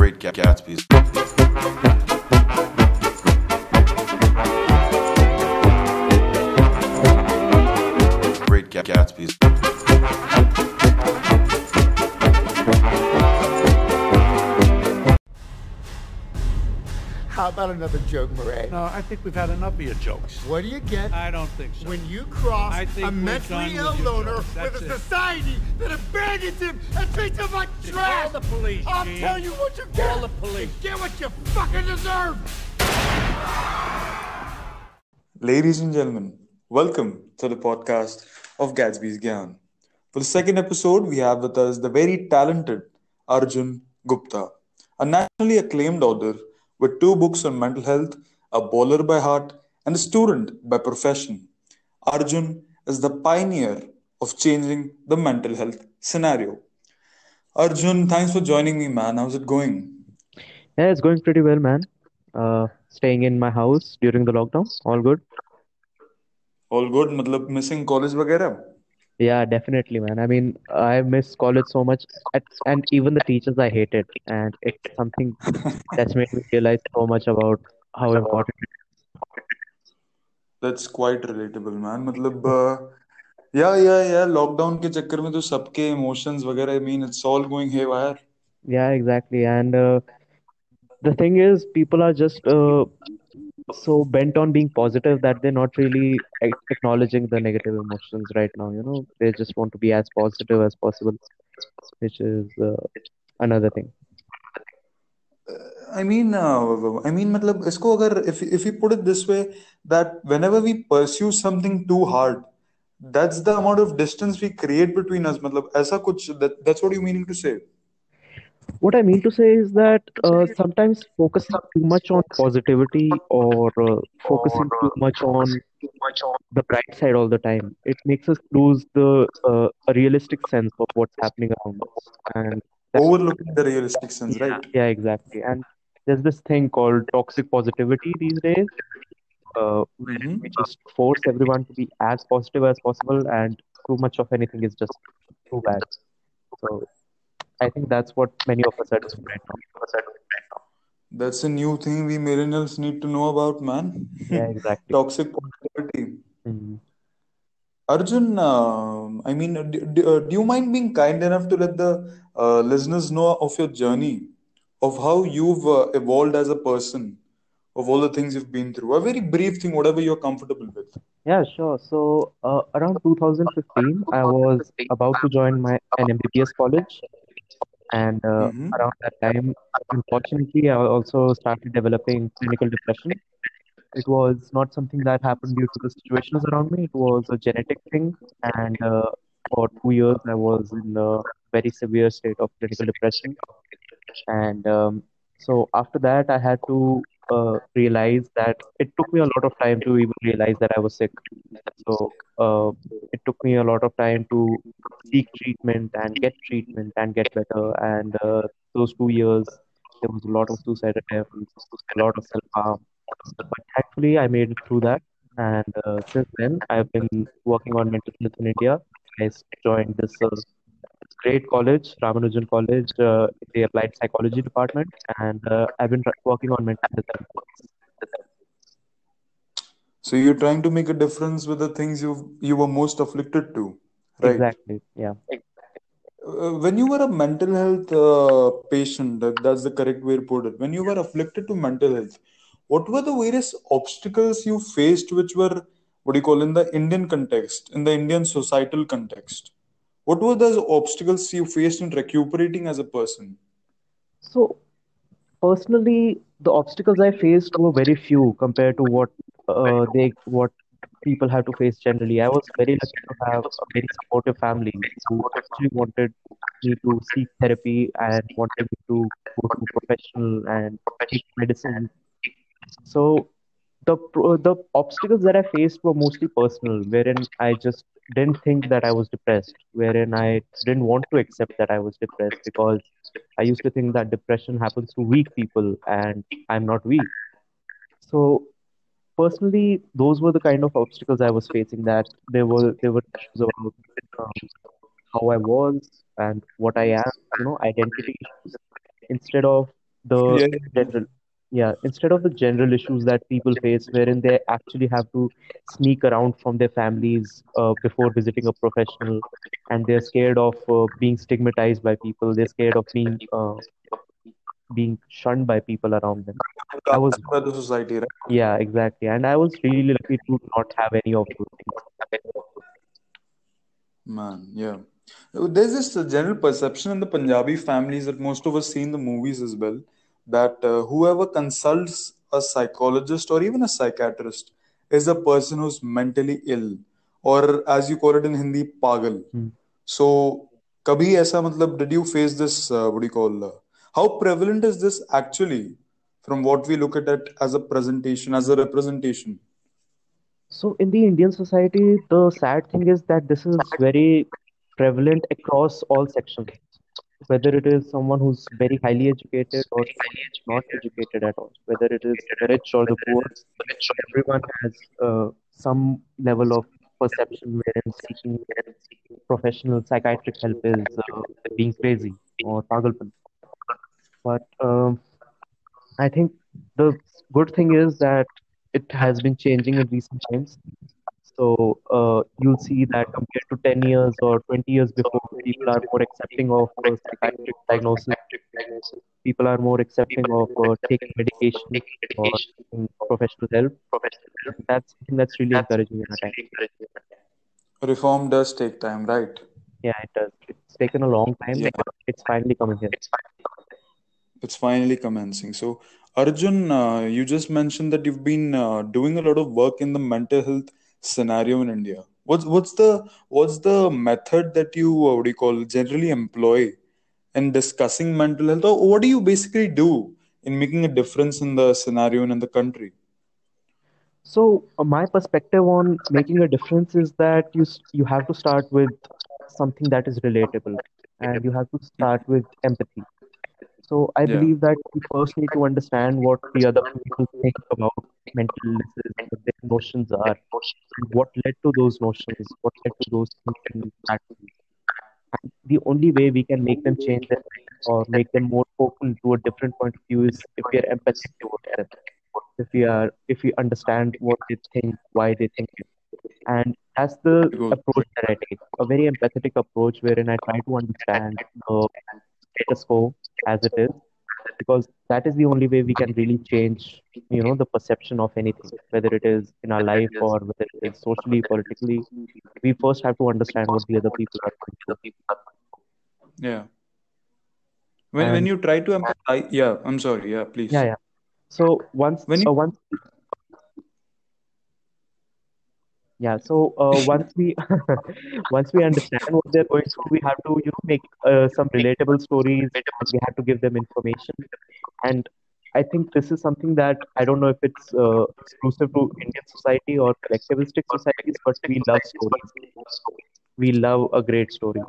Great Gatsby's. Great Gatsby's. How about another joke, Murray? No, I think we've had enough of your jokes. What do you get I don't think so. when you cross I think a we're mentally ill with loner jokes. with That's a it. society that abandons him and treats him like trash? Call the police, I'll Gene. tell you what you get. Call the police. Get what you fucking deserve. Ladies and gentlemen, welcome to the podcast of Gatsby's Gyan. For the second episode, we have with us the very talented Arjun Gupta, a nationally acclaimed author with two books on mental health, a bowler by heart, and a student by profession. Arjun is the pioneer of changing the mental health scenario. Arjun, thanks for joining me, man. How's it going? Yeah, it's going pretty well, man. Uh, staying in my house during the lockdown. All good. All good? मतलब missing college वगैरह? Yeah, definitely, man. I mean, I miss college so much, at, and even the teachers I hated, and it's something that's made me realize so much about how important. That's quite relatable, man. मतलब या या या lockdown के चक्कर में तो सबके emotions वगैरह I mean it's all going haywire Yeah, exactly. And uh, the thing is, people are just uh, so bent on being positive that they're not really ac- acknowledging the negative emotions right now. You know, they just want to be as positive as possible, which is uh, another thing. I mean, uh, I mean, मतलब इसको अगर if if we put it this way that whenever we pursue something too hard, that's the amount of distance we create between us. मतलब ऐसा कुछ that that's what you meaning to say? What I mean to say is that uh, sometimes focusing too much on positivity or uh, focusing too much on the bright side all the time, it makes us lose the uh, a realistic sense of what's happening around us. And Overlooking the realistic sense, yeah, right? yeah, exactly. And there's this thing called toxic positivity these days, uh, Mhm. we just force everyone to be as positive as possible, and too much of anything is just too bad. So I think that's what many of us are doing right now. That's a new thing we millennials need to know about, man. Yeah, exactly. Toxic positivity. Mm. Arjun, um I mean, do, do, uh, do you mind being kind enough to let the uh, listeners know of your journey, of how you've uh, evolved as a person, of all the things you've been through? A very brief thing, whatever you're comfortable with. Yeah, sure. So, uh, around 2015, I was about to join my an MBBS college, and uh, Mhm. around that time, unfortunately, I also started developing clinical depression. It was not something that happened due to the situations around me. It was a genetic thing, and uh, for two years, I was in a very severe state of clinical depression. And um, so after that, I had to uh, realize that it took me a lot of time to even realize that I was sick. So uh, it took me a lot of time to seek treatment and get treatment and get better. And uh, those two years, there was a lot of suicide attempts, a lot of self-harm. But thankfully, I made it through that. And uh, since then, I've been working on mental health in India. I joined this uh, great college, Ramanujan College, uh, the applied psychology department, and uh, I've been working on mental health. So you're trying to make a difference with the things you you were most afflicted to, right? Exactly, yeah. Uh, when you were a mental health uh, patient, that, that's the correct way to put it. When you were afflicted to mental health, what were the various obstacles you faced, which were what do you call in the Indian context, in the Indian societal context? What were those obstacles you faced in recuperating as a person? So personally, the obstacles I faced were very few compared to what uh, they what people have to face generally. I was very lucky to have a very supportive family who actually wanted me to seek therapy and wanted me to go to professional and take medicine. So the the obstacles that I faced were mostly personal, wherein I just didn't think that I was depressed, wherein I didn't want to accept that I was depressed because I used to think that depression happens to weak people and I'm not weak. So personally, those were the kind of obstacles I was facing. That there were there were issues about um, how I was and what I am, you know, identity issues. Instead of the Yeah, general yeah instead of the general issues that people face wherein they actually have to sneak around from their families uh, before visiting a professional and they're scared of uh, being stigmatized by people they're scared of being uh, being shunned by people around them i was by the society, right? yeah exactly and i was really lucky to not have any of those things Man, yeah. There's this general perception in the Punjabi families that most of us see in the movies as well that uh, whoever consults a psychologist or even a psychiatrist is a person who's mentally ill, or as you call it in Hindi, pagal. Hmm. So, kabhi aisa matlab, did you face this? Uh, what do you call? Uh, how prevalent is this actually from what we look at it as a presentation, as a representation? So in the Indian society, the sad thing is that this is very prevalent across all sections, whether it is someone who's very highly educated or not educated at all, whether it is the rich or the poor, everyone has uh, some level of perception wherein seeking professional psychiatric help is uh, being crazy or pagalpan. But um, I think the good thing is that it has been changing in recent times. So uh, you'll see that compared to 10 years or 20 years before, people are more accepting of uh, psychiatric diagnosis. People are more accepting of uh, taking medication or taking professional help. That's something that's really encouraging in our time. Reform does take time, right? Yeah, it does. It's taken a long time, Yeah. but it's finally coming here. It's finally commencing. So, Arjun, uh, you just mentioned that you've been uh, doing a lot of work in the mental health scenario in India. What's what's the what's the method that you uh, what do you call generally employ in discussing mental health, or what do you basically do in making a difference in the scenario and in the country? So, uh, my perspective on making a difference is that you you have to start with something that is relatable, and you have to start with empathy. So, I Yeah. believe that we first need to understand what the other people think about mental illnesses, what their notions are, what led to those notions, what led to those thinking patterns. And the only way we can make them change them or make them more open to a different point of view is if we are empathetic towards them if we are if we understand what they think, why they think it. And that's the approach that I take. A very empathetic approach wherein I try to understand the status quo as it is, because that is the only way we can really change, you know, the perception of anything, whether it is in our life or whether it is socially, politically. We first have to understand what the other people are through. Yeah. When when you try to empathize, yeah, I'm sorry, yeah, please. yeah, yeah. So once When you uh, once Yeah, so uh, once we once we understand what they're going through, we have to you know make uh, some relatable stories. We have to give them information, and I think this is something that I don't know if it's uh, exclusive to Indian society or collectivistic societies, but we love stories. We love a great story.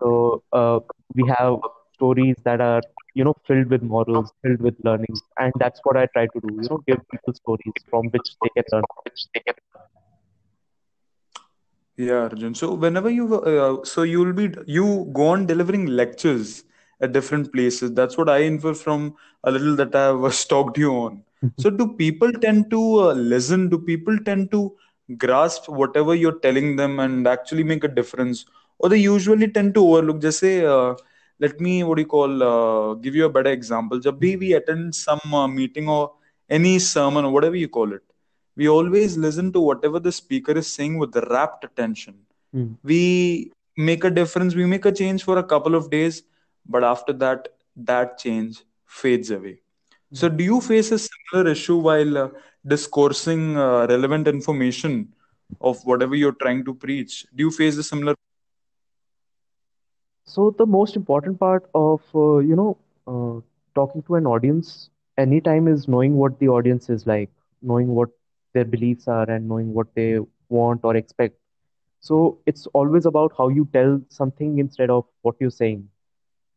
So uh, we have stories that are you know filled with morals, filled with learnings and that's what I try to do. You know, give people stories from which they can learn. Yeah, Arjun. So whenever you uh, so you'll be you go on delivering lectures at different places. That's what I infer from a little that I have talked you on. so do people tend to uh, listen? Do people tend to grasp whatever you're telling them and actually make a difference, or they usually tend to overlook? Just say, uh, let me what do you call? Uh, give you a better example. Jab we attend some uh, meeting or any sermon or whatever you call it we always listen to whatever the speaker is saying with rapt attention. Hmm. We make a difference, we make a change for a couple of days, but after that, that change fades away. So, do you face a similar issue while uh, discoursing uh, relevant information of whatever you're trying to preach? Do you face a similar? So the most important part of uh, you know uh, talking to an audience anytime is knowing what the audience is like, knowing what their beliefs are, and knowing what they want or expect. So it's always about how you tell something instead of what you're saying.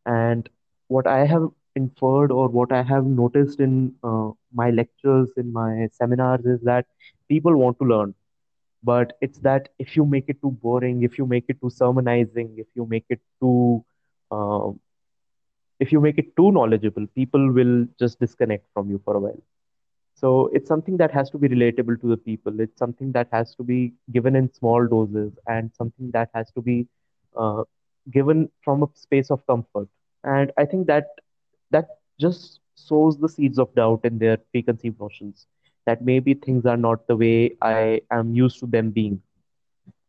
And what I have inferred or what I have noticed in uh, my lectures, in my seminars, is that people want to learn but it's that if you make it too boring if you make it too sermonizing if you make it too uh, if you make it too knowledgeable, people will just disconnect from you for a while. So it's something that has to be relatable to the people. It's something that has to be given in small doses and something that has to be uh, given from a space of comfort. And I think that that just sows the seeds of doubt in their preconceived notions that maybe things are not the way I am used to them being.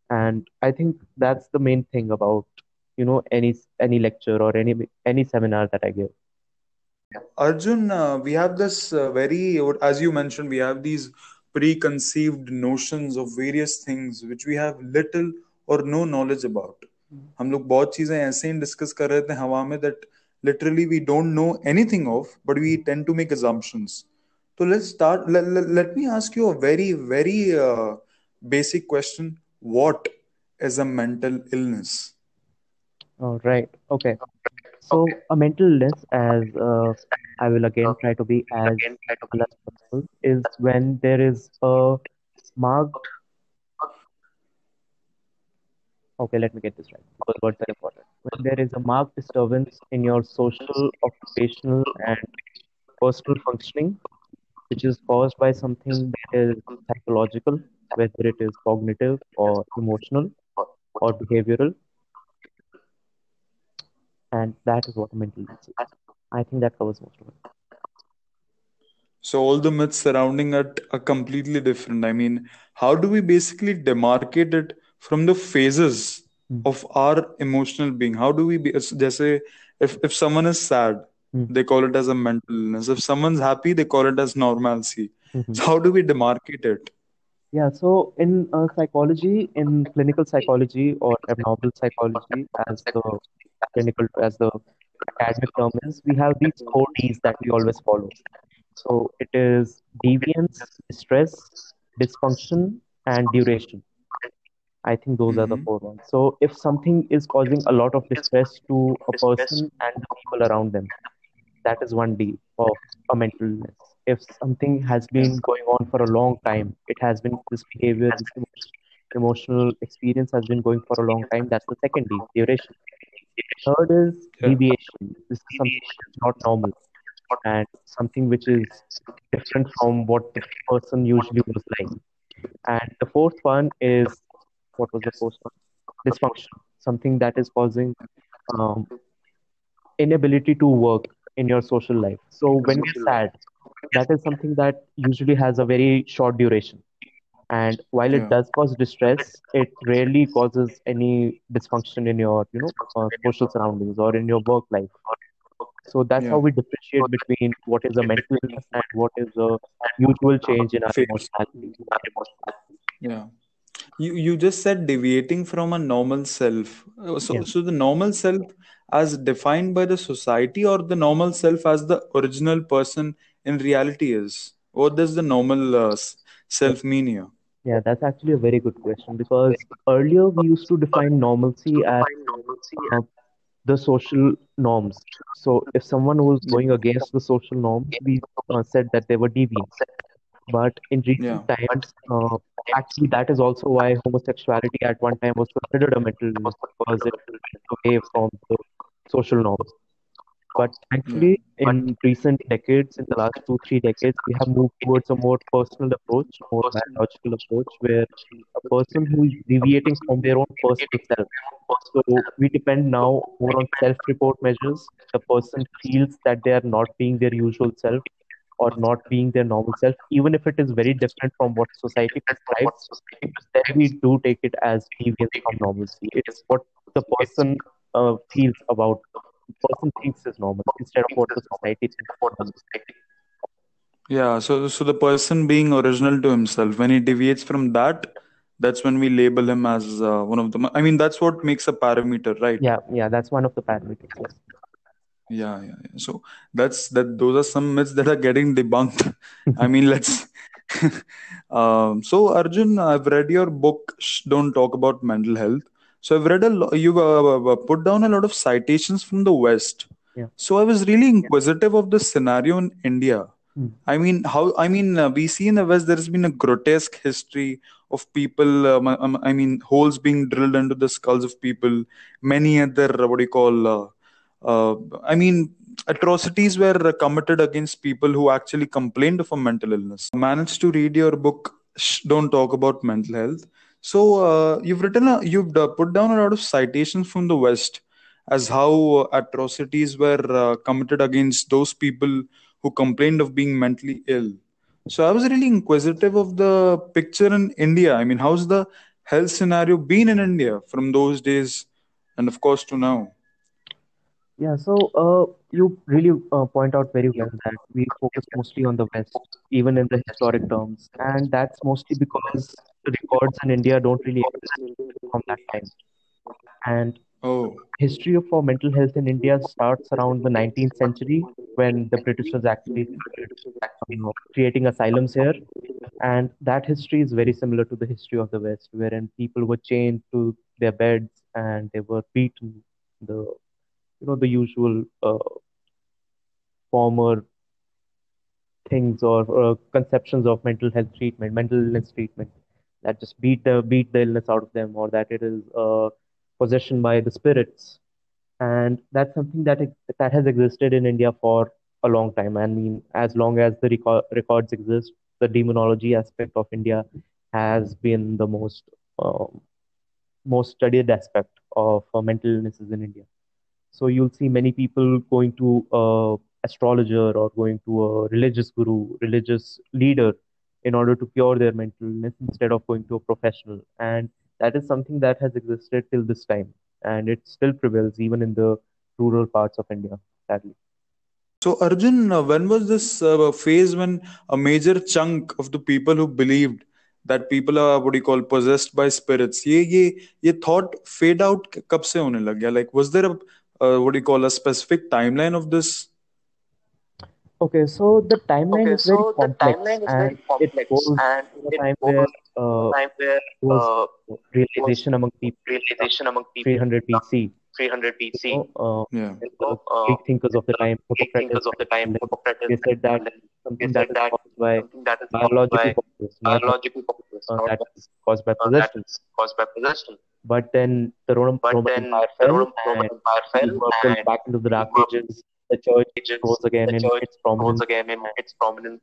And I think that's the main thing about you know any any lecture or any any seminar that I give. Arjun, uh, we have this uh, very, as you mentioned, we have these preconceived notions of various things which we have little or no knowledge about. हम लोग बहुत चीजें ऐसे ही discuss कर रहे थे हवा में that literally we don't know anything of, but we tend to make assumptions. So let's start. Let, let, let me ask you a very, very uh, basic question. What is a mental right. Okay. So a mental illness, as uh, I will again try to be as possible, is when there is a marked. Okay, let me get this right because words are important. When there is a marked disturbance in your social, occupational, and personal functioning, which is caused by something that is psychological, whether it is cognitive or emotional or behavioral, and that is what mental illness is. I think that covers most of it. So all the myths surrounding it are completely different. I mean, how do we basically demarcate it from the phases Hmm. of our emotional being? How do we be? Just say if if someone is sad, Hmm. they call it as a mental illness. If someone's happy, they call it as normalcy. Mhm. So how do we demarcate it? Yeah, so in uh, psychology, in clinical psychology or abnormal psychology, as the clinical, as the academic term is, we have these four Ds that we always follow. So it is deviance, distress, dysfunction, and duration. I think those are the Mhm. four ones. So if something is causing a lot of distress to a person and the people around them, that is one D of a mental illness. If something has been going on for a long time, it has been this behavior, this emotional experience has been going for a long time, that's the second D, duration. Third is deviation. This is something not normal and something which is different from what the person usually was like. And the fourth one is what was the fourth one? Dysfunction, something that is causing um, inability to work in your social life. So when you're sad, that is something that usually has a very short duration. And while Yeah. it does cause distress, it rarely causes any dysfunction in your, you know, uh, social surroundings or in your work life. So that's how we differentiate between what is a mental illness and what is a usual change in our emotionality. Yeah. You you just said deviating from a normal self. Uh, So Yeah. so the normal self as defined by the society or the normal self as the original person in reality is? What does the normal uh, self mean here? Yeah, that's actually a very good question because earlier we used to define normalcy as uh, the social norms. So if someone was going against the social norms, we uh, said that they were deviants. But in recent Yeah. times, uh, actually, that is also why homosexuality at one time was considered a mental illness because it went away from the social norms. But thankfully, in recent decades, in the last two, three decades, we have moved towards a more personal approach, more biological approach, where a person who is deviating from their own personal self. So we depend now more on self-report measures. The person feels that they are not being their usual self or not being their normal self, even if it is very different from what society prescribes, then we do take it as deviance from normalcy. It's what the person uh, feels about person thinks is normal instead of what the society thinks is normal. Yeah, so so the person being original to himself, when he deviates from that, that's when we label him as uh, one of the. I mean, that's what makes a parameter, right? Yeah, yeah, that's one of the parameters. Yes. Yeah, yeah, yeah. So that's that. Those are some myths that are getting debunked. I mean, let's. um, so Arjun, I've read your book. Shh, Don't talk about mental health. So I've read a lot. You've uh, uh, put down a lot of citations from the West. Yeah. So I was really inquisitive of the scenario in India. Hmm. I mean, how? I mean, uh, we see in the West there has been a grotesque history of people. Um, um, I mean, holes being drilled into the skulls of people. Many other uh, what do you call? Uh, uh, I mean, atrocities were uh, committed against people who actually complained of a mental illness. I managed to read your book. Shh, don't talk about mental health. So uh, you've written, a, you've uh, put down a lot of citations from the West as how uh, atrocities were uh, committed against those people who complained of being mentally ill. So I was really inquisitive of the picture in India. I mean, how's the health scenario been in India from those days and of course to now? Yeah, so uh, you really uh, point out very well that we focus mostly on the West, even in the historic terms, and that's mostly because records in India don't really exist from that time. And Oh, history of for mental health in India starts around the 19th century when the Britishers actually started you know, creating asylums here. And that history is very similar to the history of the West, wherein people were chained to their beds and they were beaten. The you know the usual uh, former things or uh, conceptions of mental health treatment, mental illness treatment that just beat the beat the illness out of them, or that it is uh, possession by the spirits, and that's something that that has existed in India for a long time. I mean, as long as the reco- records exist, the demonology aspect of India has been the most um, most studied aspect of uh, mental illnesses in India. So you'll see many people going to a astrologer or going to a religious guru, religious leader in order to cure their mental illness instead of going to a professional. And that is something that has existed till this time. And it still prevails even in the rural parts of India, sadly. so Arjun, uh, when was this uh, phase when a major chunk of the people who believed that people are what do you call possessed by spirits, ये ये ये thought fade out कब से होने लग गया? Like, was there a uh, what do you call a specific timeline of this? Okay, so the timeline Okay, is very so the complex timeline is and very complex it goes and to a it time goes where uh, time where was uh, realization among people realization among people 300 BC. 300 BC. You know, uh, Yeah. You the uh, Greek thinkers of the time, Greek Hippocrates, thinkers of the time, they said that and they something said that is that caused by something that is biological by causes, biological causes, uh, not that by- caused by uh, possession. is caused by possession. But then the Roman, But Roman then Empire the fell, Roman, Roman Empire fell, were pulled and back into the dark ages. The church ages, rose again the in its prominence. again in its prominence.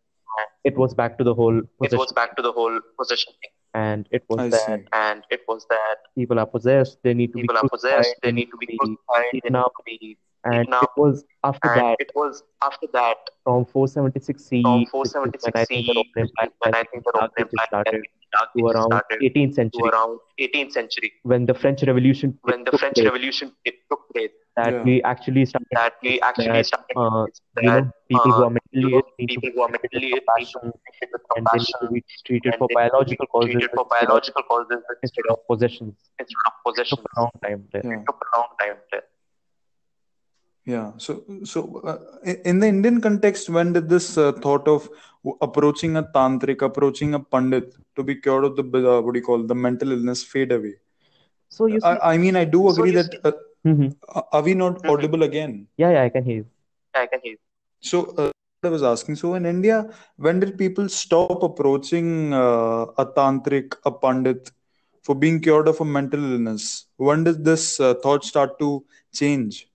It was back to the whole It was back to the whole possession thing, and it was I that see. and it was that people are possessed. They need to people be are possessed, they need to be crucified, they eaten need to be and eaten up. it was after And that, it was after that, from 476 CE, from which 476 when I think the CE, Roman Empire when I think the Roman Empire started, to around started 18th to century, around 18th century, when the French Revolution when the took French place, Revolution it took place, that Yeah. we actually started that we actually that, started uh, that, you know people who are mentally ill need to people be who are treated mentally with ill need to compassion be treated with and they need to be treated for they need to biological causes treated for instead of, biological causes instead instead of of possessions. instead of possession. Took a long time there. It took a long time there. Yeah. So, so uh, in the Indian context, when did this uh, thought of approaching a tantric, approaching a pandit to be cured of the uh, what do you call the mental illness fade away? So you see, I, I mean, I do agree you that. see- Uh, Mhm. are we not Mhm. audible again? yeah, yeah, I can hear you. I can hear. you. So uh, I was asking. So in India, when did people stop approaching uh, a tantric, a pandit, for being cured of a mental illness? When did this uh, thought start to change?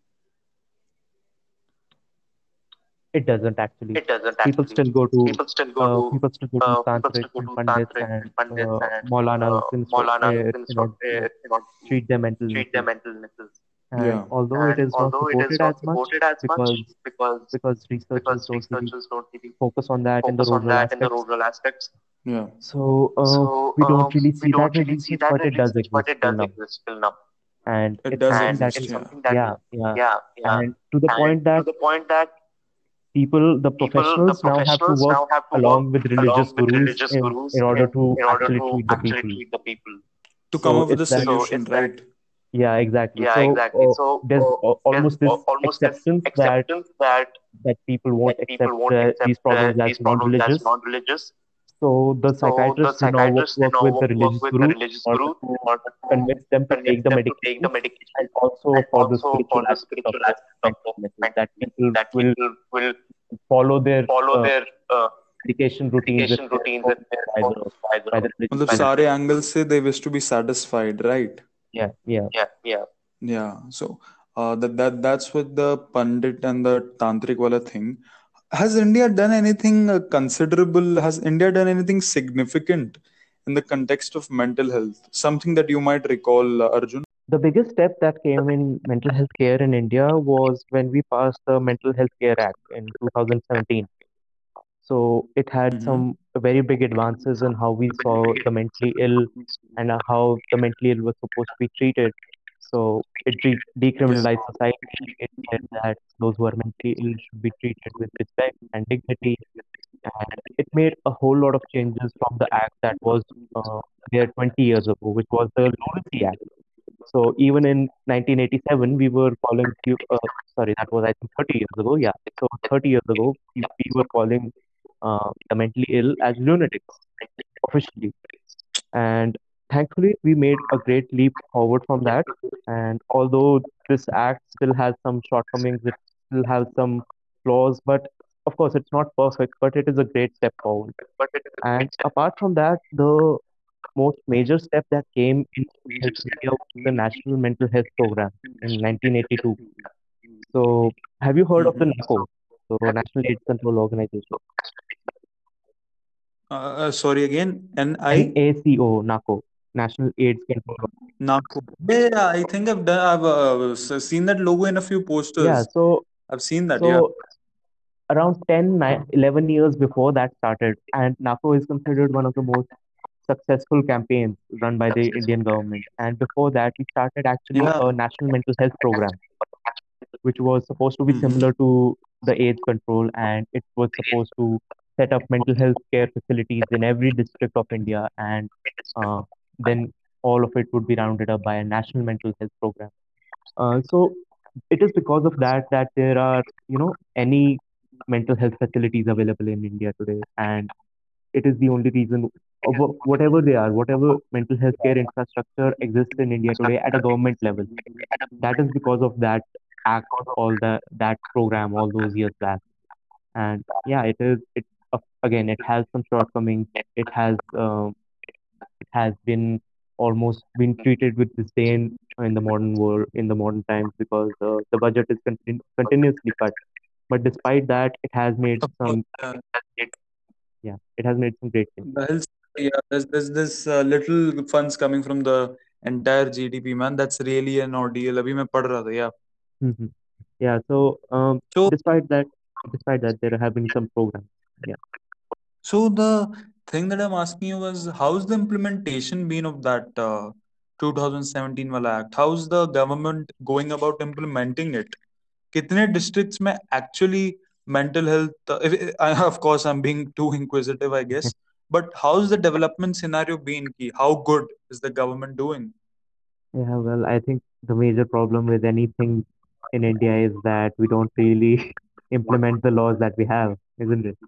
It doesn't actually. It doesn't People actually. still go to people still go uh, to people still go to uh, people tantric still go and to pandits tantric and and pandits uh, and Maulanas in sort- Maulana uh, you know, you know, treat their mental treat their mental illnesses. And Yeah. although And it is not although it is supported not as much supported as much because because because researchers because don't really don't really focus on that in the focus on rural that in the aspects. rural aspects. Yeah. So uh, So we don't really see we that don't in really see research, that but it does research, but exist it does now. exist till now. And It it's does something And that exist, it's is yeah. something that yeah, yeah. yeah, yeah. And to the And point to the point that people, the people, the professionals now have to professionals work now have to along work with religious along with gurus religious in, gurus in order to in order actually to treat the actually people. treat the people. To come So up with a it's that, So solution, that right? yeah, exactly. yeah, So exactly. uh, So there's uh, al- there's almost this almost this acceptance that that that people won't that people accept won't uh, accept these uh, problems as these problems as non-religious. non-religious. So the So the psychiatrists will now work, psychiatrists they work now with the work, work religious with the guru religious in order guru to in order to convince them to convince take the them to take the medication medication and also and for the also for spiritual the aspect of spiritual the aspect of mental the illnesses that people that will people will follow their follow uh, their uh, medication routines with medication their routines own with their by own the, advisor. by the religious मतलब guru. सारे angles से they wish to be satisfied, right? Yeah, yeah. Yeah, yeah. Yeah. So uh, that that that's with the Pandit and the Tantric wala thing. Has India done anything uh, considerable? Has India done anything significant in the context of mental health? Something that you might recall, uh, Arjun? The biggest step that came in mental health care in India was when we passed the Mental Health Care Act in 2017. So it had Mm-hmm. some very big advances in how we saw the mentally ill and uh, how the mentally ill was supposed to be treated. So it de- decriminalized society. It said that those who are mentally ill should be treated with respect and dignity. And it made a whole lot of changes from the act that was uh, there 20 years ago, which was the Lunacy Act. So even in 1987, we were calling. Uh, sorry, that was I think 30 years ago. Yeah, so 30 years ago, we, we were calling uh, the mentally ill as lunatics officially, and thankfully we made a great leap forward from that. And although this act still has some shortcomings, it still has some flaws, but of course it's not perfect, but it is a great step forward. And apart from that, the most major step that came in health the National Mental Health Program in 1982. So, have you heard of the NACO, so National AIDS Control Organization? Uh, uh, sorry again. N I NACO, NACO, National AIDS Control. NACO. Yeah, yeah, I think I've done. I've uh, seen that logo in a few posters. Yeah, so I've seen that. Yeah. around 10, 9, 11 years before that started, and NACO is considered one of the most successful campaigns run by the Indian government. And before that, we started actually Yeah. a national mental health program, which was supposed to be Mhm. similar to the AIDS control, and it was supposed to set up mental health care facilities in every district of India, and uh, then all of it would be rounded up by a national mental health program. Uh, so it is because of that that there are, you know, any mental health facilities available in India today, and it is the only reason, whatever they are, whatever mental health care infrastructure exists in India today at a government level, that is because of that act, all the that program, all those years back. And yeah, it is. It again, it has some shortcomings. It has um, has been almost been treated with disdain in the modern world in the modern times because uh, the budget is continu- continuously cut. But despite that it has made some yeah it has made some great things. Yeah there's, there's this uh, little funds coming from the entire gdp man. That's really an ordeal. abhi main pad raha tha, yeah. Mm-hmm. yeah so um so, despite that despite that there have been some programs. Yeah. So the thing that I'm asking you was, how's the implementation been of that uh, 2017 वाला act? How's the government going about implementing it? कितने districts में actually mental health? Uh, if, I, of course, I'm being too inquisitive, I guess. But how's the development scenario been? Ki how good is the government doing? Yeah, well, I think the major problem with anything in India is that we don't really implement the laws that we have, isn't it?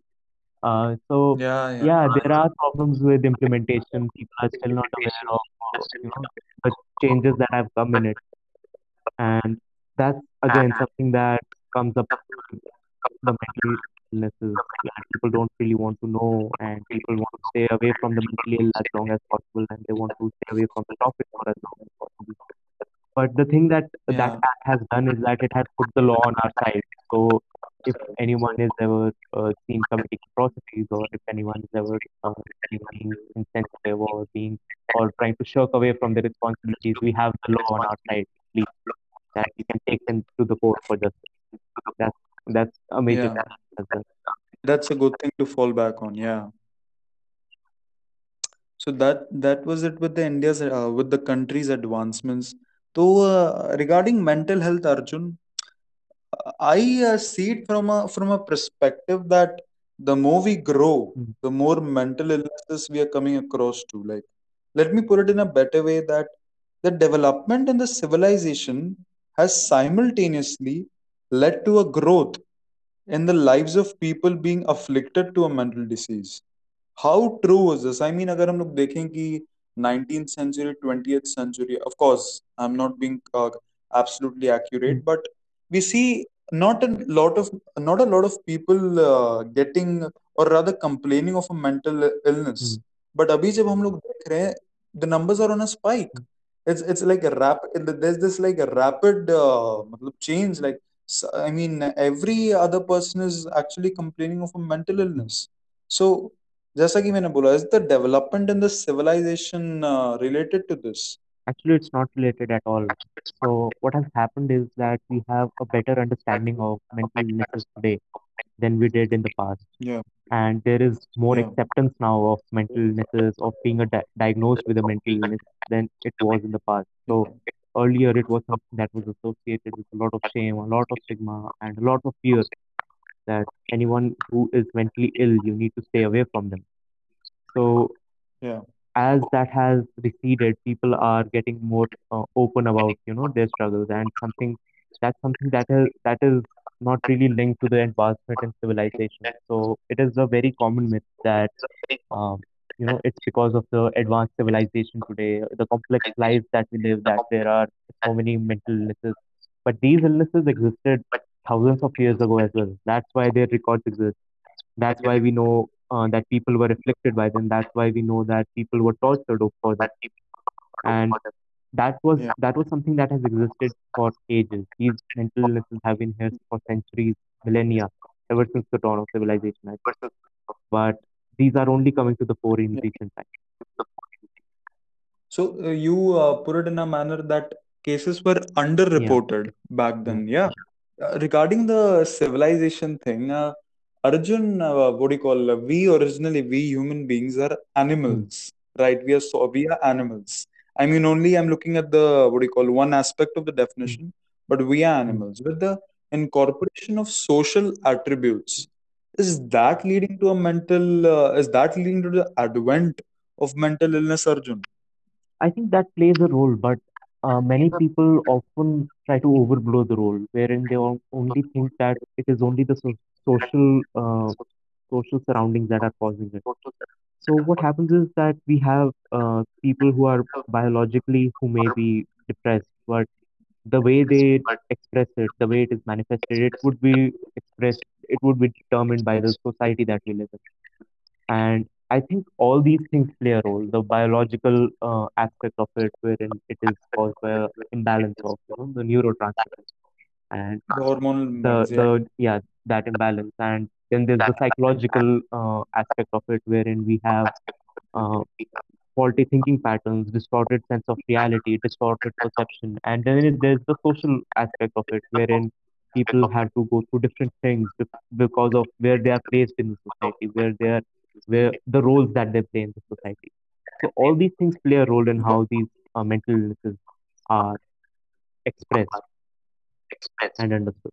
Uh, so Yeah, yeah. yeah, there are problems with implementation. People are still not aware of, uh, you know, the changes that have come in it, and that's again something that comes up with the mental illnesses. Yeah, people don't really want to know, and people want to stay away from the mentally ill as long as possible, and they want to stay away from the topic for as long as possible. But the thing that that act has done is that it has put the law on our side. So if anyone has ever uh, seen committing atrocities, or if anyone has ever uh, being insensitive or being or trying to shirk away from the responsibilities, we have the law on our side, please, that we can take them to the court for justice. That's that's a major Yeah. well. That's a good thing to fall back on. Yeah. So that that was it with the India's uh, with the country's advancements. So uh, regarding mental health, Arjun, I uh, see it from a from a perspective that the more we grow, Mm. the more mental illnesses we are coming across to. Like, let me put it in a better way that the development in the civilization has simultaneously led to a growth in the lives of people being afflicted to a mental disease. How true is this? I mean, अगर हम लोग देखें कि 19th century, 20th century, of course, I'm not being uh, absolutely accurate, Mm. but we see not a lot of not a lot of people uh, getting or rather complaining of a mental illness. Mm. But अभी जब हम लोग देख रहे हैं, the numbers are on a spike. it's it's like a rap there's this like a rapid uh, matlab change like s- i mean every other person is actually complaining of a mental illness so जैसा कि मैंने बोला is the development in the civilization uh, related to this Actually, it's not related at all. So, what has happened is that we have a better understanding of mental illnesses today than we did in the past. yeah And there is more yeah acceptance now of mental illnesses, of being a di- diagnosed with a mental illness than it was in the past. So, earlier it was something that was associated with a lot of shame, a lot of stigma, and a lot of fear that anyone who is mentally ill, you need to stay away from them. So, yeah as that has receded, people are getting more uh, open about you know their struggles, and something that's something that is that is not really linked to the advancement in civilization. So it is a very common myth that um, you know it's because of the advanced civilization today, the complex lives that we live, that there are so many mental illnesses. But these illnesses existed thousands of years ago as well. That's why their records exist. That's why we know uh, that people were afflicted by them. That's why we know that people were tortured for that. And that was yeah that was something that has existed for ages. These mental illnesses have been here for centuries, millennia, ever since the dawn of civilization. But these are only coming to the fore in yeah recent times. So uh, you uh, put it in a manner that cases were Yeah, underreported back then. Yeah. Uh, regarding the civilization thing, uh, Arjun, uh, what do you call? Uh, we originally, we human beings are Mm, animals, right? We are so we are animals. I mean, only I'm looking at the what do you call one aspect of the mm, definition, but we are mm. animals with the incorporation of social attributes. Is that leading to a mental? Uh, is that leading to the advent of mental illness, Arjun? I think that plays a role, but uh, many people often try to overblow the role, wherein they only think that it is only the so- social uh, social surroundings that are causing it. So what happens is that we have uh, people who are biologically who may be depressed, but the way they express it, the way it is manifested, it would be expressed, it would be determined by the society that we live in. And I think all these things play a role. The biological uh, aspect of it, wherein it is caused by a imbalance of you know the neurotransmitters, and The hormonal the the yeah that imbalance, and then there's the psychological uh, aspect of it, wherein we have uh, faulty thinking patterns, distorted sense of reality, distorted perception, and then there's the social aspect of it, wherein people have to go through different things because of where they are placed in the society, where they are, where the roles that they play in the society. So all these things play a role in how these uh, mental illnesses are expressed. and understood.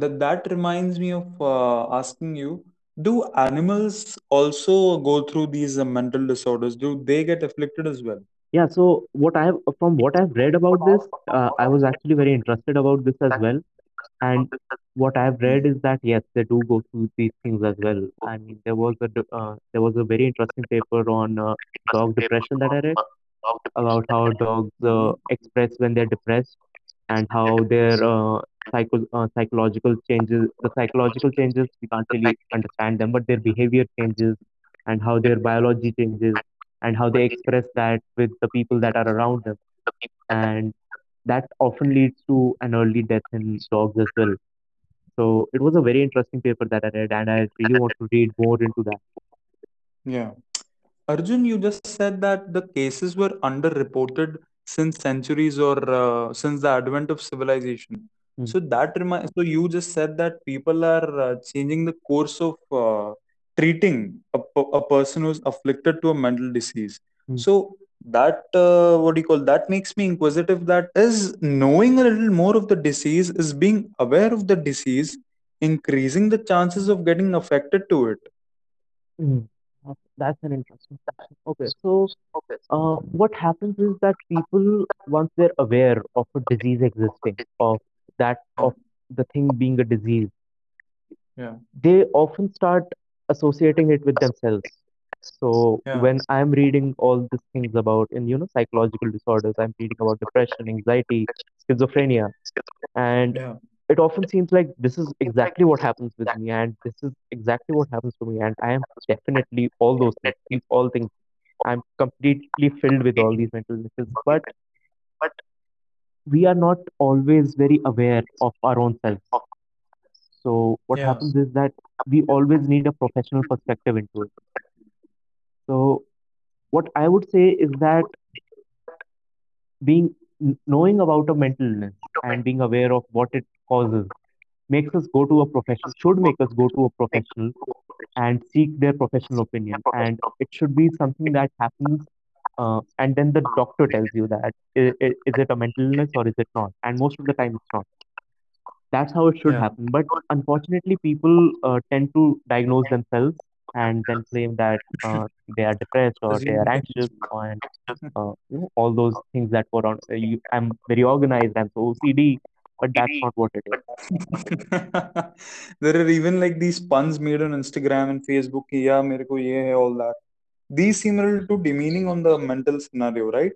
That that reminds me of uh, asking you, do animals also go through these uh, mental disorders? Do they get afflicted as well? Yeah. So what I have from what I've read about this, uh, I was actually very interested about this as well And what I've read is that yes, they do go through these things as well. I mean, there was a uh, there was a very interesting paper on uh, dog depression that I read about how dogs uh, express when they're depressed and how their uh, psycho uh, psychological changes, the psychological changes we can't really understand them, but their behavior changes and how their biology changes and how they express that with the people that are around them, and that often leads to an early death in dogs as well. So it was a very interesting paper that I read, and I really want to read more into that. Yeah. Arjun, you just said that the cases were underreported since centuries or uh, since the advent of civilization. Mm, So that reminds. So you just said that people are uh, changing the course of uh, treating a person who's afflicted to a mental disease. mm, So that uh, what do you call that makes me inquisitive. That is knowing a little more of the disease, is being aware of the disease, increasing the chances of getting affected to it. mm. That's an interesting question. Okay, so okay. uh, what happens is that people, once they're aware of a disease existing, of that of the thing being a disease, Yeah. they often start associating it with themselves. So Yeah. when I'm reading all these things about, in you know, psychological disorders, I'm reading about depression, anxiety, schizophrenia, and Yeah. it often seems like this is exactly what happens with me and this is exactly what happens to me and i am definitely all those things all things I'm completely filled with all these mental illnesses. But we are not always very aware of our own self. So what Yeah. happens is that we always need a professional perspective into it. So what I would say is that being knowing about a mental illness and being aware of what it causes makes us go to a professional should make us go to a professional and seek their professional opinion and it should be something that happens uh, and then the doctor tells you that is, is it a mental illness or is it not? And most of the time it's not. That's how it should yeah. happen. But unfortunately people uh, tend to diagnose themselves and then claim that uh, they are depressed or they are anxious and uh, you know, all those things that were on uh, you, i'm very organized i'm so ocd but that's not what it is. There are even like these puns made on instagram and facebook yeah, mere ko all that. These seem a little too demeaning on the mental scenario, right?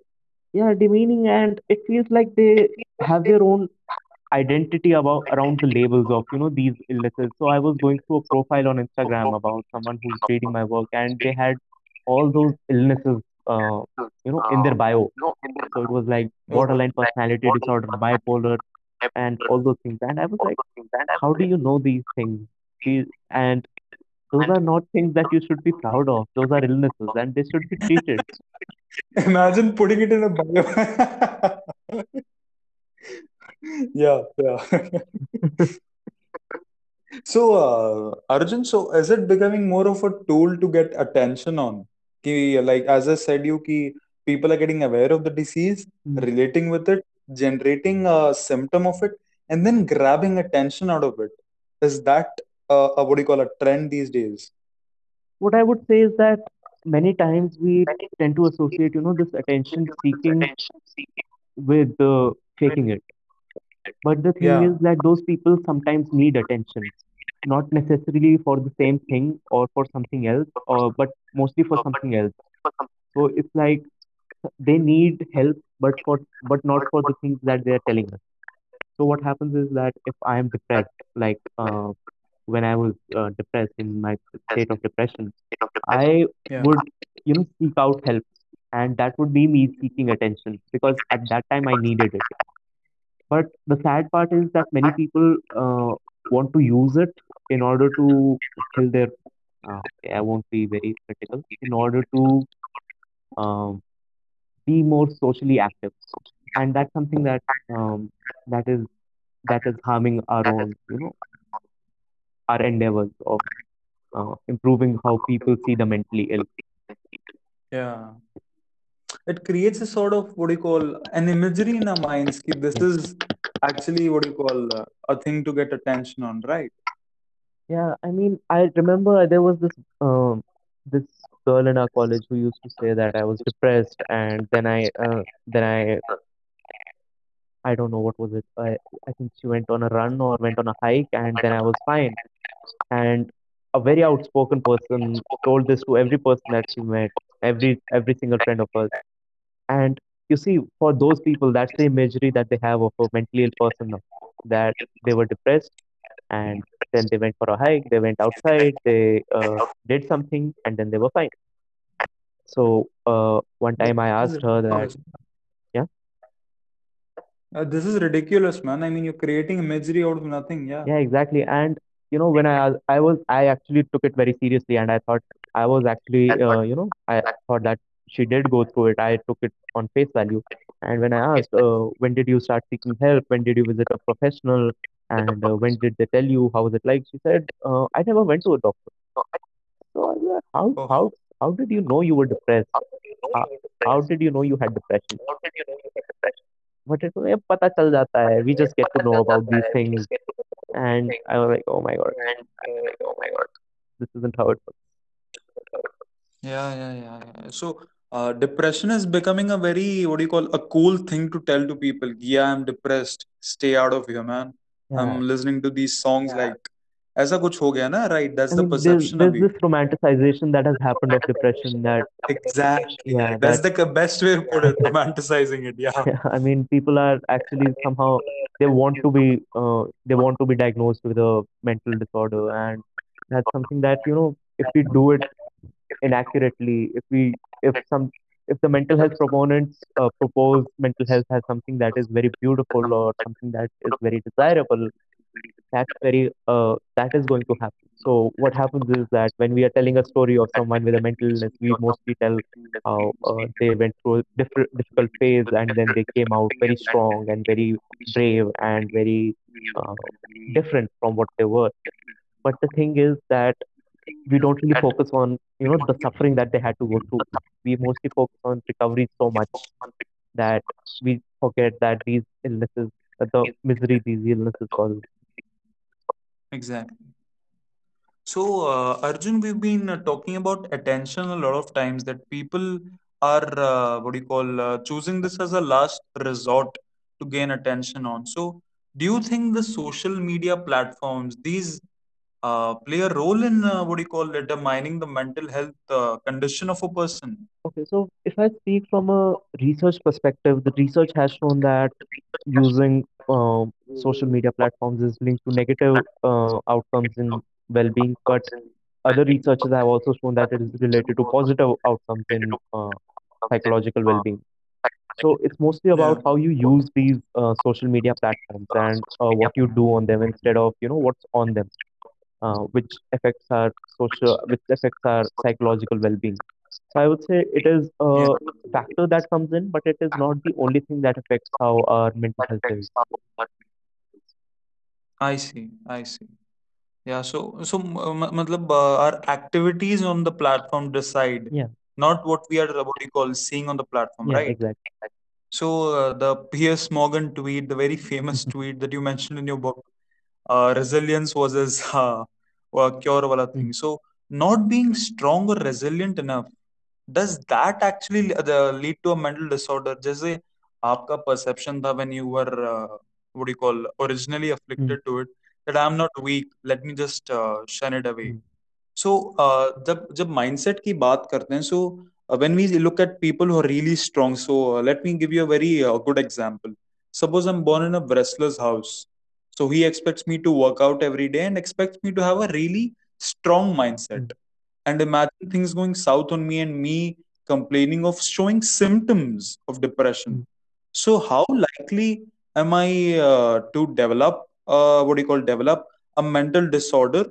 yeah demeaning and it feels like they have their own identity about around the labels of you know these illnesses. So i was going through a profile on instagram about someone who's reading my work and they had all those illnesses uh, you know in their bio. So it was like borderline personality disorder bipolar and all those things. And i was like how do you know these things? And those are not things that you should be proud of those are illnesses and they should be treated Imagine putting it in a bio. yeah, yeah. so, uh, Arjun, so is it becoming more of a tool to get attention on? Ki, like as I said, you ki people are getting aware of the disease, Mm. relating with it, generating a symptom of it, and then grabbing attention out of it. Is that uh, a, what do you call a trend these days? what i would say is that many times we tend to associate you know this attention seeking with uh, faking it but the thing Yeah. is that those people sometimes need attention not necessarily for the same thing or for something else or but mostly for something else so it's like they need help but for but not for the things that they are telling us so what happens is that if i am depressed like uh, when i was uh, depressed in my state of depression i Yeah. would you know seek out help and that would be me seeking attention because at that time i needed it. But the sad part is that many people uh, want to use it in order to fill their uh, okay, i won't be very critical in order to um, be more socially active. And that's something that um, that is that is harming our own you know our endeavors of uh, improving how people see the mentally ill Yeah. It creates a sort of what do you call an imagery in our minds. This is actually what do you call uh, a thing to get attention on, right? Yeah, I mean, I remember there was this um this girl in our college who used to say that I was depressed, and then I uh, then I I don't know what was it. I I think she went on a run or went on a hike, and then I was fine. And a very outspoken person told this to every person that she met, every every single friend of hers. And you see, for those people, that's the imagery that they have of a mentally ill person that they were depressed and then they went for a hike, they went outside, they uh, did something, and then they were fine. So uh, one time I asked her that, Uh, this is ridiculous, man. I mean, you're creating imagery out of nothing. Yeah. yeah, exactly. And you know, when I I was, I actually took it very seriously, and I thought I was actually, uh, you know, I thought that she did go through it. I took it on face value. And when I asked, uh, when did you start seeking help? When did you visit a professional? And uh, when did they tell you? How was it like? She said, uh, I never went to a doctor. So I was like, how, Oh. how, how did you know you were depressed? How, how did you know you had depression? But it was, pata chal jata hai. We just get to know about these things. And I was like, oh my God, oh my god, this isn't how it works. Yeah, yeah, yeah, yeah. So, uh, depression is becoming a very, what do you call, a cool thing to tell to people. Yeah, I'm depressed. Stay out of here, man. Yeah. I'm listening to these songs like, ऐसा कुछ हो गया ना, right? That's I the mean, there's, perception there's अभी. this romanticization that has happened of depression that, Exactly. yeah, That's that, the best way to put it. Romanticizing it. Yeah. I mean, people are actually somehow, they want to be, uh, they want to be diagnosed with a mental disorder. And that's something that, you know, if we do it inaccurately, if we if some if the mental health proponents uh, propose mental health as something that is very beautiful or something that is very desirable, that's very uh, that is going to happen. So what happens is that when we are telling a story of someone with a mental illness, we mostly tell how uh, they went through a different difficult phase and then they came out very strong and very brave and very uh, different from what they were. But the thing is that we don't really focus on you know the suffering that they had to go through. We mostly focus on recovery so much that we forget that these illnesses, that the misery these illnesses cause. Exactly. So, uh, Arjun, we've been uh, talking about attention a lot of times that people are, uh, what do you call, uh, choosing this as a last resort to gain attention on. So, do you think the social media platforms, these uh, play a role in, uh, what do you call, determining the mental health uh, condition of a person? Okay, so if I speak from a research perspective, the research has shown that using um, social media platforms is linked to negative uh, outcomes in well-being, but other researchers have also shown that it is related to positive outcomes in uh, psychological well-being. So it's mostly about how you use these uh, social media platforms and uh, what you do on them instead of you know what's on them, uh, which affects our social, which affects our psychological well-being. So I would say it is a factor that comes in, but it is not the only thing that affects how our mental health is. I see. I see. Yeah, so so m- matlab, uh, our activities on the platform decide, Yeah, not what we are uh, what you call seeing on the platform, yeah, right? exactly. So uh, the Piers Morgan tweet, the very famous tweet that you mentioned in your book, uh, resilience was his uh, uh, cure wala Mm, thing. So not being strong or resilient enough, does that actually le- the lead to a mental disorder? जैसे आपका perception था when you were uh, what do you call originally mm, afflicted to it that I'm not weak, let me just uh, shun it away. mm, So uh, जब जब mindset की बात करते हैं, so uh, when we look at people who are really strong, so uh, let me give you a very uh, good example. Suppose I'm born in a wrestler's house, so he expects me to work out every day and expects me to have a really strong mindset. mm, And imagine things going south on me and me complaining of showing symptoms of depression. mm. So how likely am I uh, to develop uh, what do you call develop a mental disorder,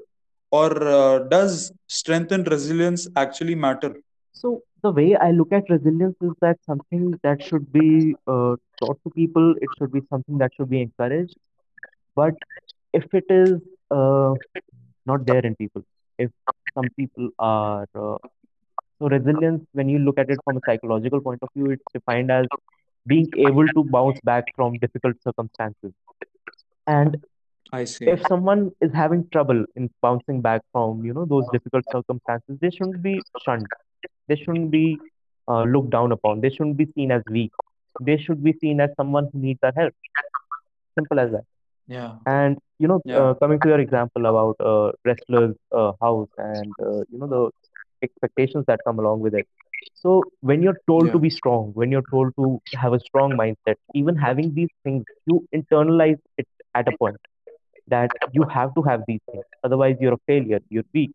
or uh, does strength and resilience actually matter? So the way I look at resilience is that something that should be uh, taught to people. It should be something that should be encouraged. But if it is uh, not there in people, if some people are uh, so resilience, when you look at it from a psychological point of view, it's defined as being able to bounce back from difficult circumstances. And I see. if someone is having trouble in bouncing back from, you know, those difficult circumstances, they shouldn't be shunned. They shouldn't be uh, looked down upon. They shouldn't be seen as weak. They should be seen as someone who needs our help. Simple as that. Yeah. And you know, Yeah. uh, coming to your example about uh, wrestler's uh, house and uh, you know the expectations that come along with it. So when you're told to Yeah. be strong, when you're told to have a strong mindset, even having these things, you internalize it at a point that you have to have these things. Otherwise, you're a failure. You're weak.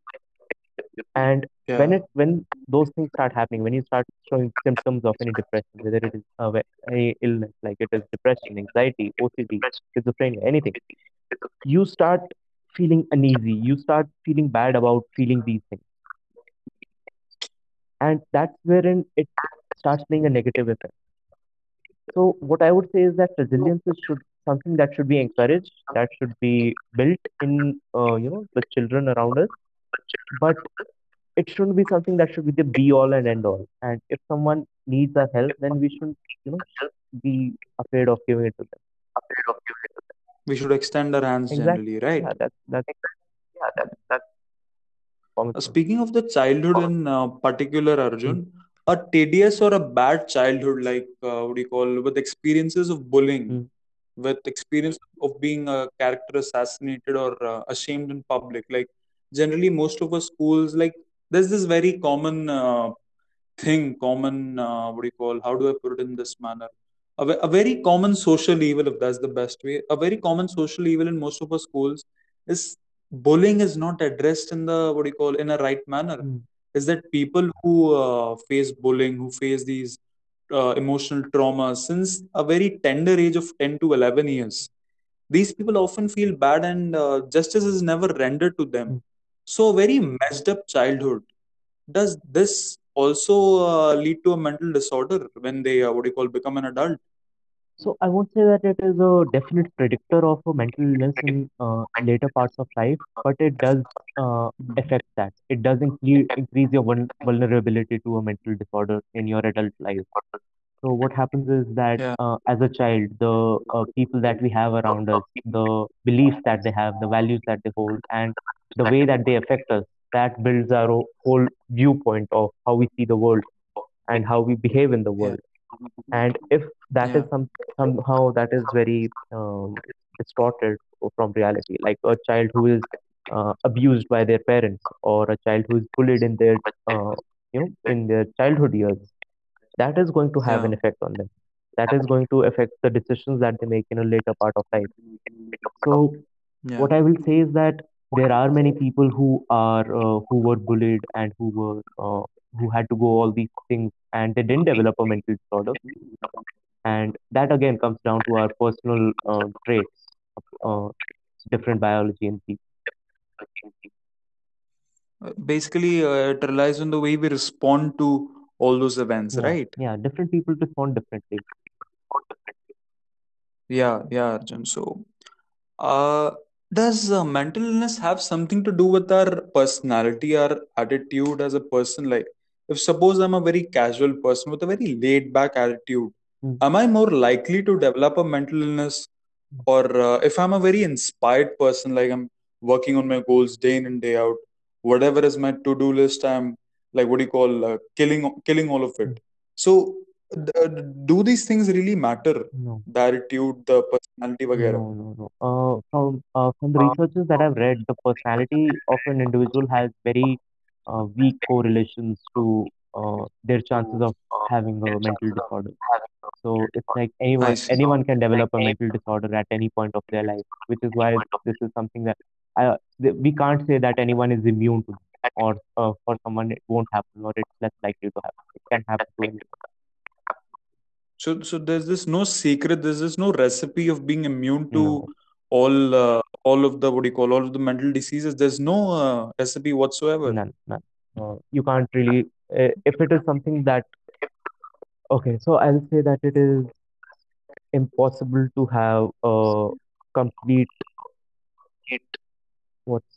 And when it when those things start happening, when you start showing symptoms of any depression, whether it is uh, any illness like it is depression, anxiety, OCD, schizophrenia, anything, you start feeling uneasy. You start feeling bad about feeling these things, and that's wherein it starts being a negative effect. So what I would say is that resilience is should something that should be encouraged, that should be built in uh, you know the children around us, but it shouldn't be something that should be the be all and end all. And if someone needs our help, then we shouldn't, you know, be afraid of giving it to them. We should extend our hands Exactly. generally, right? Yeah, that's that's common Uh, sense. speaking of the childhood in uh, particular, Arjun, a tedious or a bad childhood, like uh, what do you call, with experiences of bullying, mm, with experience of being a character assassinated or uh, ashamed in public, like generally most of our schools, like there's this very common uh, thing, common uh, what do you call, how do I put it in this manner? A, a very common social evil, if that's the best way, a very common social evil in most of our schools is bullying is not addressed in the what do you call in a right manner mm, is that people who uh, face bullying, who face these uh, emotional trauma since a very tender age of 10 to 11 years, these people often feel bad and uh, justice is never rendered to them. So, very messed up childhood. Does this also uh, lead to a mental disorder when they, uh, what do you call, become an adult? So I won't say that it is a definite predictor of a mental illness in uh, later parts of life, but it does uh, affect that. It does incre- increase your vulnerability to a mental disorder in your adult life. So what happens is that Yeah, uh, as a child, the uh, people that we have around us, the beliefs that they have, the values that they hold, and the way that they affect us, that builds our whole viewpoint of how we see the world and how we behave in the world. And if that yeah, is some somehow that is very um, distorted from reality, like a child who is uh, abused by their parents or a child who is bullied in their uh, you know in their childhood years, that is going to have yeah, an effect on them. That is going to affect the decisions that they make in a later part of life. So yeah, what I will say is that there are many people who are uh, who were bullied and who were uh, who had to go all these things and they didn't develop a mental disorder. And that again comes down to our personal uh, traits uh, different biology in people. Basically, uh, it relies on the way we respond to all those events, yeah right? yeah different people respond differently Yeah, yeah, Arjun. So, uh, does uh, mental illness have something to do with our personality, our attitude as a person? Like, if suppose I'm a very casual person with a very laid back attitude, Mm, am I more likely to develop a mental illness? Or uh, if I'm a very inspired person, like I'm working on my goals day in and day out, whatever is my to-do list, I'm like what do you call uh, killing killing all of it hmm. so do these things really matter no. the attitude the personality no no no uh, from uh, from the uh. researches that i've read the personality of an individual has very uh, weak correlations to uh, their chances of having a mental disorder. So it's like anyone anyone can develop a mental disorder at any point of their life, which is why this is something that uh, I, we can't say that anyone is immune to or uh, for someone it won't happen or it's less likely to happen. It can happen to anyone. So, so there's this no secret. There's this no recipe of being immune to No, all, uh, all of the what do you call all of the mental diseases. There's no uh, recipe whatsoever. none, none. Uh, you can't really. Uh, if it is something that okay, so I'll say that it is impossible to have a complete what's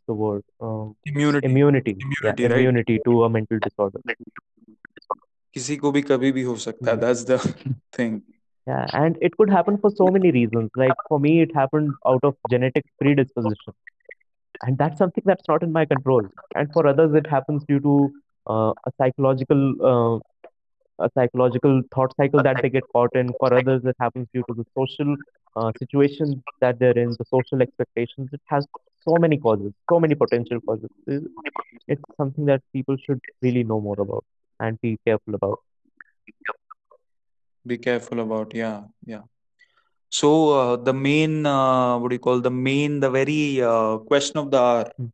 the word um, Immunity, immunity yeah immunity, right? immunity to a mental disorder किसी को भी कभी भी हो सकता है. Mhm. That's the thing. Yeah, and it could happen for so many reasons. Like for me, it happened out of genetic predisposition, and that's something that's not in my control. And for others, it happens due to uh, a psychological uh, a psychological thought cycle that they get caught in. For others, it happens due to the social uh, situation that they're in, the social expectations. It has so many causes, so many potential causes. It's something that people should really know more about and be careful about. Be careful about. Yeah, yeah. So uh, the main uh, what do you call the main the very uh, question of the hour. Mm,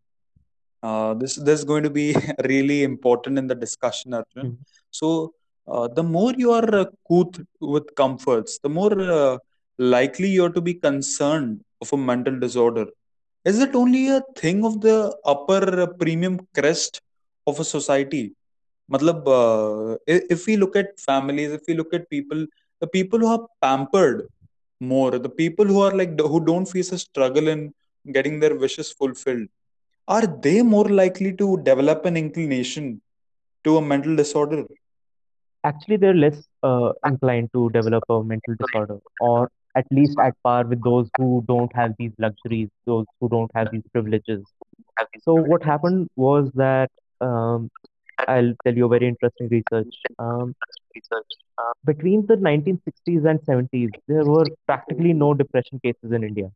Uh, this this is going to be really important in the discussion, Arjun. mm, So uh, the more you are uh, with comforts, the more uh, likely you are to be concerned of a mental disorder is it only a thing of the upper premium crest of a society? Matlab uh, if we look at families if we look at people the people who are pampered more the people who are like who don't face a struggle in getting their wishes fulfilled are they more likely to develop an inclination to a mental disorder? Actually they're less uh, inclined to develop a mental disorder or at least at par with those who don't have these luxuries, those who don't have these privileges. So what happened was that um, I'll tell you a very interesting research. Um, between the 1960s and 70s, there were practically no depression cases in India.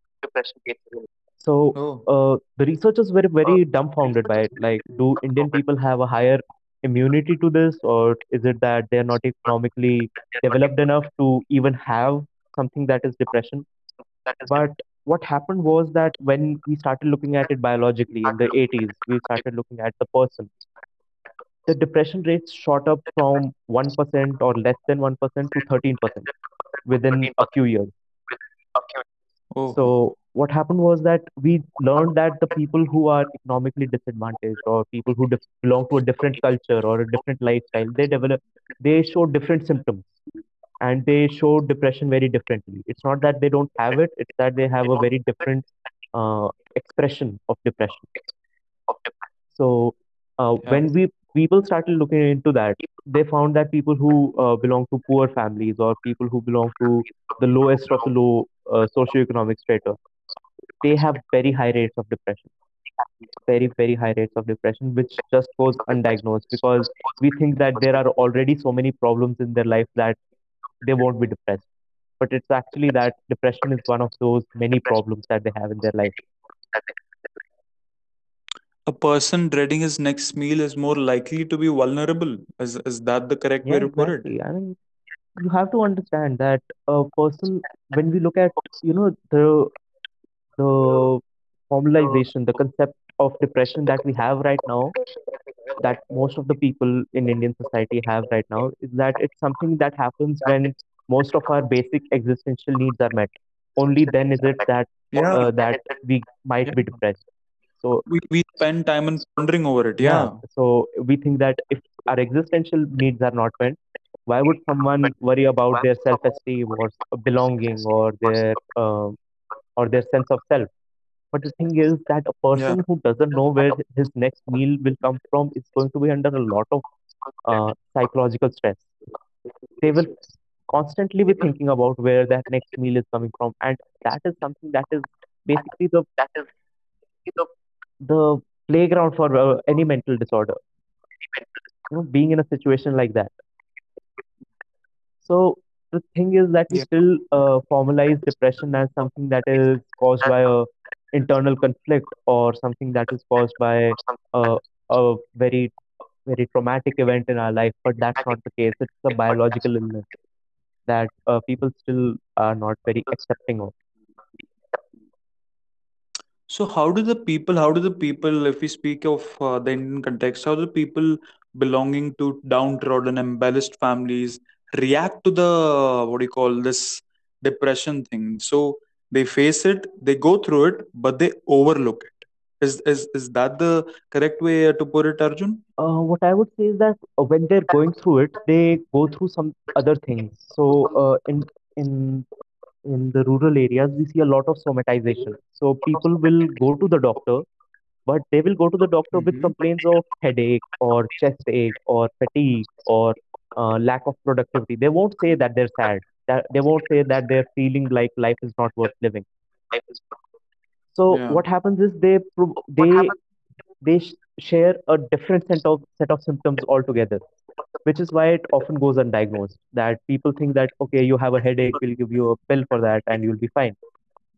So Oh, uh, the researchers were very dumbfounded by it. Like, do Indian people have a higher immunity to this, or is it that they're not economically developed enough to even have something that is depression? But what happened was that when we started looking at it biologically in the 80s, we started looking at the person. the depression rates shot up from 1% or less than 1% to 13% within a few years. Oh, So what happened was that we learned that the people who are economically disadvantaged or people who dif- belong to a different culture or a different lifestyle, they develop, they show different symptoms and they show depression very differently. It's not that they don't have it; it's that they have a very different uh, expression of depression. So uh, when we people started looking into that, they found that people who uh, belong to poor families or people who belong to the lowest of the low uh, socioeconomic strata, they have very high rates of depression. Very, very high rates of depression, which just goes undiagnosed because we think that there are already so many problems in their life that they won't be depressed. But it's actually that depression is one of those many problems that they have in their life. A person dreading his next meal is more likely to be vulnerable. Is, is that the correct way Yeah, to put it? exactly. I mean, you have to understand that a person, when we look at, you know, the the formalization, the concept of depression that we have right now, that most of the people in Indian society have right now, is that it's something that happens when most of our basic existential needs are met. Only then is it that Yeah, uh, that we might yeah. be depressed. So We, we spend time on pondering over it. yeah, Yeah. so we think that if our existential needs are not met, why would someone worry about their self-esteem or belonging or their uh, or their sense of self? But the thing is that a Yeah. person who doesn't know where his next meal will come from is going to be under a lot of uh, psychological stress. They will constantly be thinking about where that next meal is coming from, and that is something that is basically the the playground for uh, any mental disorder. You know, being in a situation like that. So the thing is that we Yeah. still uh, formalize depression as something that is caused by a internal conflict or something that is caused by a, a very very traumatic event in our life. But that's not the case. It's a biological illness that uh, people still are not very accepting of. So how do the people, how do the people, if we speak of uh, the Indian context, how do the people belonging to downtrodden, embellished families react to the what do you call this depression thing? So they face it, they go through it, but they overlook it. Is is is that the correct way to put it, Arjun? Uh, what I would say is that uh, when they're going through it, they go through some other things. So uh, in in in the rural areas, we see a lot of somatization. So people will go to the doctor, but they will go to the doctor with Mm-hmm. complaints of headache or chest ache or fatigue or uh, lack of productivity. They won't say that they're sad. That they won't say that they're feeling like life is not worth living. So Yeah. what happens is they they they share a different set of set of symptoms altogether, which is why it often goes undiagnosed. That people think that okay, you have a headache, we'll give you a pill for that, and you'll be fine.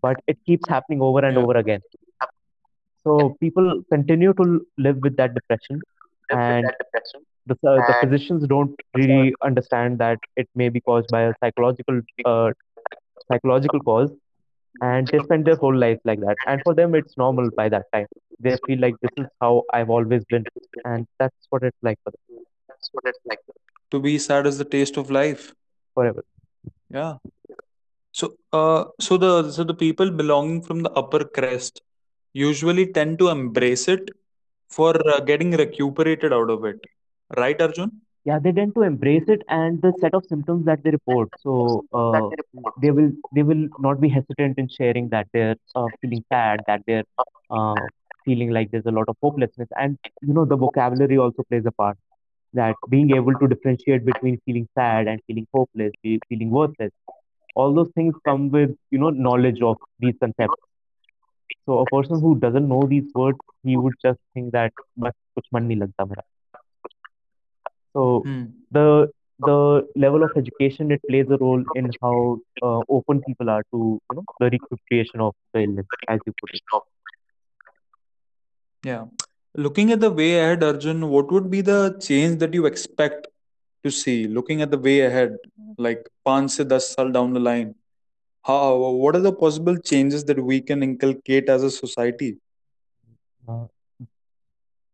But it keeps happening over and Yeah. over again. So people continue to live with that depression, and the uh, the physicians don't really understand that it may be caused by a psychological uh, psychological cause, and they spend their whole life like that. And for them, it's normal by that time. They feel like this is how I've always been, and that's what it's like for them That's what it's like. To be sad is the taste of life. forever. Yeah. So, uh, so the so the people belonging from the upper crest usually tend to embrace it for uh, getting recuperated out of it, right, Arjun? Yeah, they tend to embrace it and the set of symptoms that they report. So uh, they will they will not be hesitant in sharing that they're uh, feeling sad, that they're uh, feeling like there's a lot of hopelessness, and you know the vocabulary also plays a part. That being able to differentiate between feeling sad and feeling hopeless, fe- feeling worthless, all those things come with you know knowledge of these concepts. So a person who doesn't know these words, he would just think that बस कुछ मन नहीं लगता मेरा. so Hmm. the the level of education it plays a role in how uh, open people are to you know the recuperation of the illness, as you put it. Yeah. Looking at the way ahead, Arjun, what would be the change that you expect to see? Looking at the way ahead, like 5 se 10 saal down the line, how what are the possible changes that we can inculcate as a society? Uh,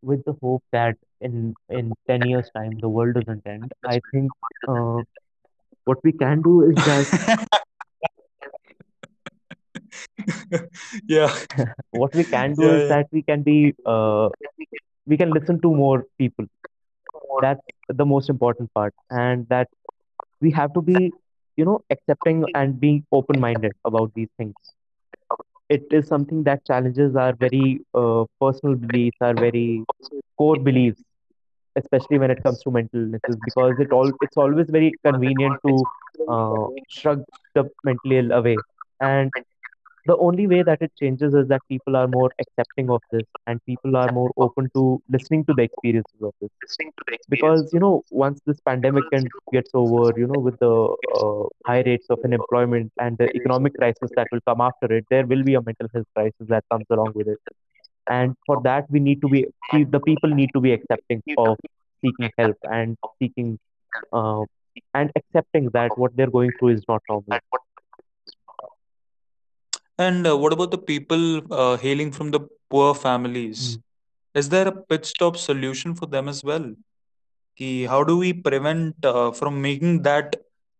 with the hope that in in 10 years time the world doesn't end i think uh, what we can do is that yeah, what we can do yeah, is yeah. that we can be uh, we can listen to more people. That's the most important part. And that we have to be you know accepting and being open minded about these things it is something that challenges our very uh, personal beliefs our very core beliefs especially when it comes to mental illnesses because it all it's always very convenient to uh, shrug the mentally ill away. And the only way that it changes is that people are more accepting of this and people are more open to listening to the experiences of this. Because you know once this pandemic can, gets over you know with the uh, high rates of unemployment and the economic crisis that will come after it there will be a mental health crisis that comes along with it. And for that we need to be the people need to be accepting of seeking help and seeking uh, and accepting that what they're going through is not normal And uh, what about the people uh, hailing from the poor families? Mm. Is there a pit stop solution for them as well? Ki, how do we prevent uh, from making that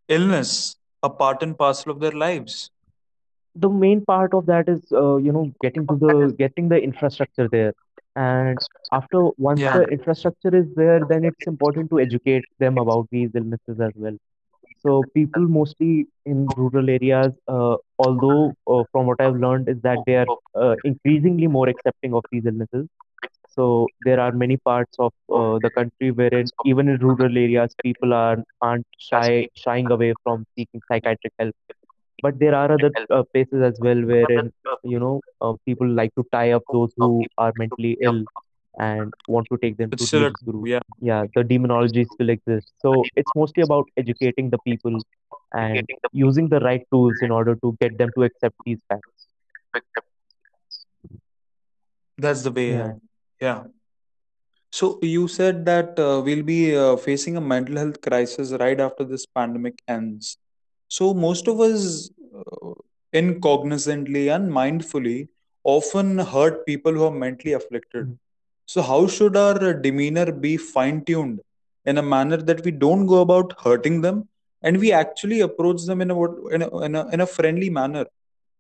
illness a part and parcel of their lives? the main part of that is uh, you know getting to the getting the infrastructure there and after once Yeah, the infrastructure is there then it's important to educate them about these illnesses as well so people mostly in rural areas uh, although uh, from what i've learned is that they are uh, increasingly more accepting of these illnesses. So there are many parts of uh, the country wherein even in rural areas people are aren't shy shying away from seeking psychiatric help. But there are other uh, places as well wherein you know uh, people like to tie up those who are mentally ill and want to take them it's to still a guru Yeah, yeah the demonology still exists so it's mostly about educating the people and using the right tools in order to get them to accept these facts that's the way yeah. Yeah. So you said that uh, we'll be uh, facing a mental health crisis right after this pandemic ends. So most of us, uh, incognizantly and mindfully, often hurt people who are mentally afflicted. Mm. So how should our demeanor be fine-tuned in a manner that we don't go about hurting them and we actually approach them in a in a, in a, in a friendly manner?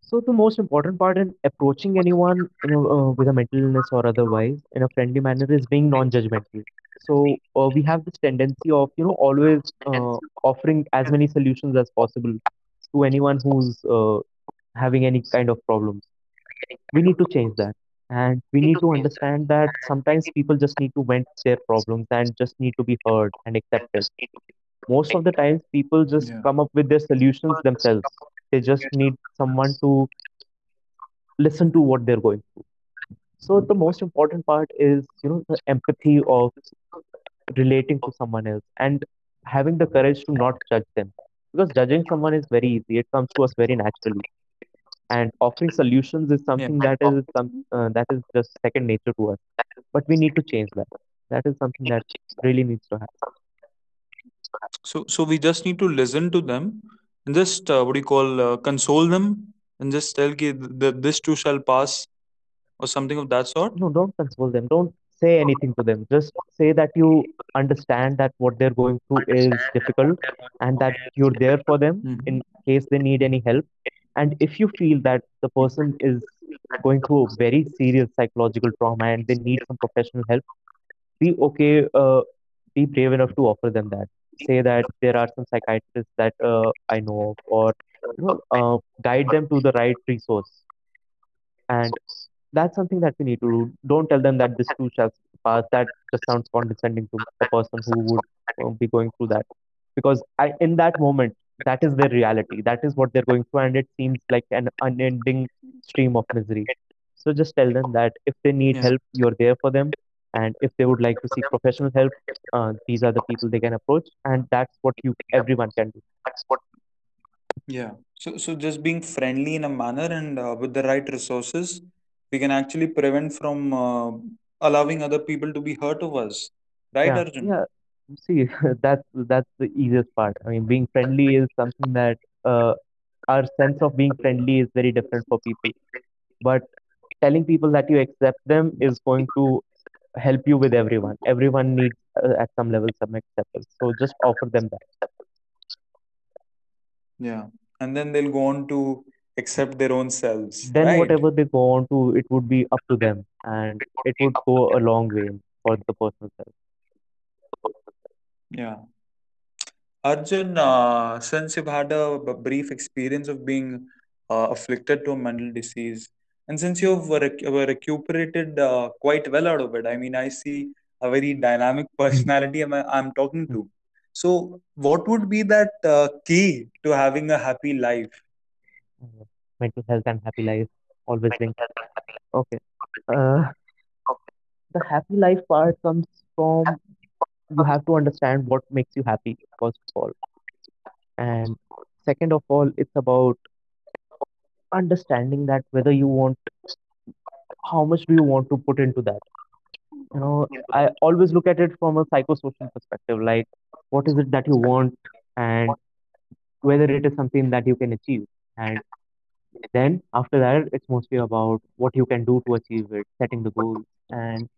So the most important part in approaching anyone, uh, with a mental illness or otherwise in a friendly manner is being non-judgmental. So uh, we have this tendency of, you know, always uh, offering as many solutions as possible to anyone who's uh, having any kind of problems. We need to change that. And we need to understand that sometimes people just need to vent their problems and just need to be heard and accepted. Most of the times, people just Yeah. come up with their solutions themselves. They just need someone to listen to what they're going through. So the most important part is, you know, the empathy of relating to someone else and having the courage to not judge them. Because judging someone is very easy. It comes to us very naturally. And offering solutions is Yeah. something that is some uh, that is just second nature to us. But we need to change that. That is something that really needs to happen. So, so we just need to listen to them and just uh, what do you call uh, console them and just tell ki th- th- this too shall pass or something of that sort. No, don't console them. Don't say anything to them. Just say that you understand that what they're going through is difficult and that you're there for them Mhm. in case they need any help. And if you feel that the person is going through a very serious psychological trauma and they need some professional help, be okay, uh, be brave enough to offer them that. Say that there are some psychiatrists that uh, I know of, or you know, uh, guide them to the right resource. And that's something that we need to do. Don't tell them that this too shall pass. That just sounds condescending to a person who would uh, be going through that. Because I, in that moment, that is their reality. That is what they're going through, and it seems like an unending stream of misery. So just tell them that if they need Yeah. help, you're there for them. And if they would like to seek professional help, uh, these are the people they can approach. And that's what you everyone can do. Yeah. So, so just being friendly in a manner and uh, with the right resources, we can actually prevent from uh, allowing other people to be hurt of us. Right, Yeah, Arjun? yeah. See, that's that's the easiest part. I mean, being friendly is something that uh, our sense of being friendly is very different for people. But telling people that you accept them is going to help you with everyone. Everyone needs uh, at some level some acceptance. So just offer them that. Yeah. And then they'll go on to accept their own selves, Then right? whatever they go on to, it would be up to them, and it would go a long way for the personal self. Yeah. Arjun, uh, since you've had a b- brief experience of being uh, afflicted to a mental disease, and since you've rec- were recuperated uh, quite well out of it, I mean, I see a very dynamic personality I'm, I'm talking to. So, what would be that uh, key to having a happy life? Uh, mental health and happy life always linked. Okay. Uh, the happy life part comes from you have to understand what makes you happy, first of all. And second of all, it's about understanding that whether you want, how much do you want to put into that? You know, I always look at it from a psychosocial perspective, like what is it that you want and whether it is something that you can achieve. And then after that, it's mostly about what you can do to achieve it, setting the goals. And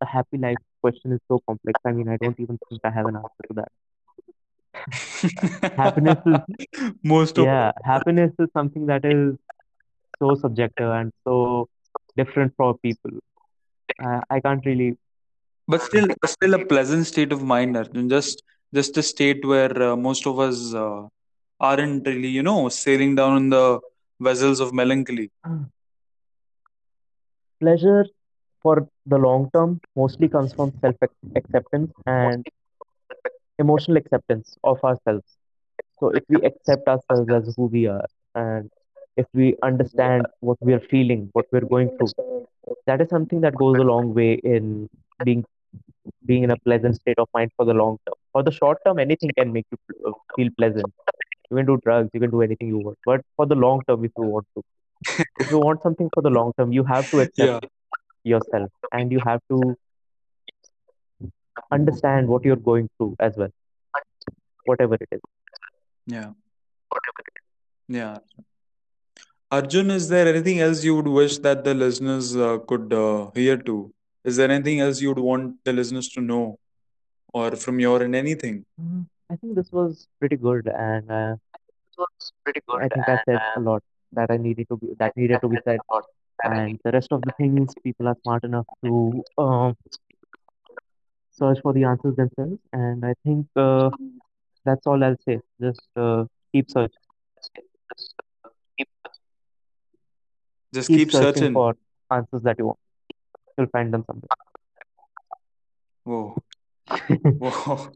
the happy life question is so complex. I mean, I don't even think I have an answer to that. Happiness is, Most of yeah, happiness is something that is so subjective and so different for people. Uh, I can't really, but still still a pleasant state of mind Arjun. just just a state where uh, most of us uh, aren't really you know sailing down in the vessels of melancholy pleasure for the long term mostly comes from self acceptance and emotional acceptance of ourselves. So if we accept ourselves as who we are, and if we understand what we are feeling, what we're going through, that is something that goes a long way in being being in a pleasant state of mind for the long term. For the short term, anything can make you uh, feel pleasant. You can do drugs, you can do anything you want. But for the long term, if you want to, if you want something for the long term, you have to accept yeah yourself and you have to understand what you're going through as well, whatever it is. yeah. Yeah. Arjun is there anything else you would wish that the listeners uh, could uh, hear to is there anything else you would want the listeners to know or from your end anything? Mm, I think this was pretty good, and uh, I think I said a lot that I needed to be that needed to be said. And the rest of the things, people are smart enough to um, search for the answers themselves. And I think uh, that's all I'll say. Just uh, keep searching, just keep keep searching searching for answers that you want. You'll find them someday. whoa.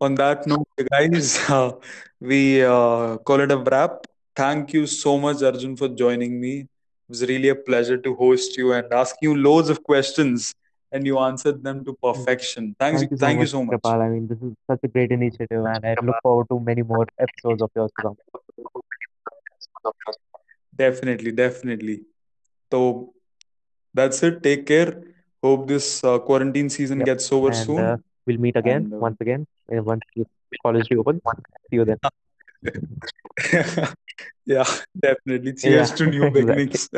On that note, guys, uh, we uh, call it a wrap. Thank you so much, Arjun, for joining me. It was really a pleasure to host you and ask you loads of questions, and you answered them to perfection. Thanks, Thank you so thank you much, so much. Kripal. I mean, this is such a great initiative, and I look forward to many more episodes of yours. Definitely, definitely. So that's it. Take care. Hope this uh, quarantine season Yep. gets over And uh, soon. we'll meet again, And uh, once again, uh, once college reopens. See you then. yeah, definitely. Yeah, Cheers to new beginnings.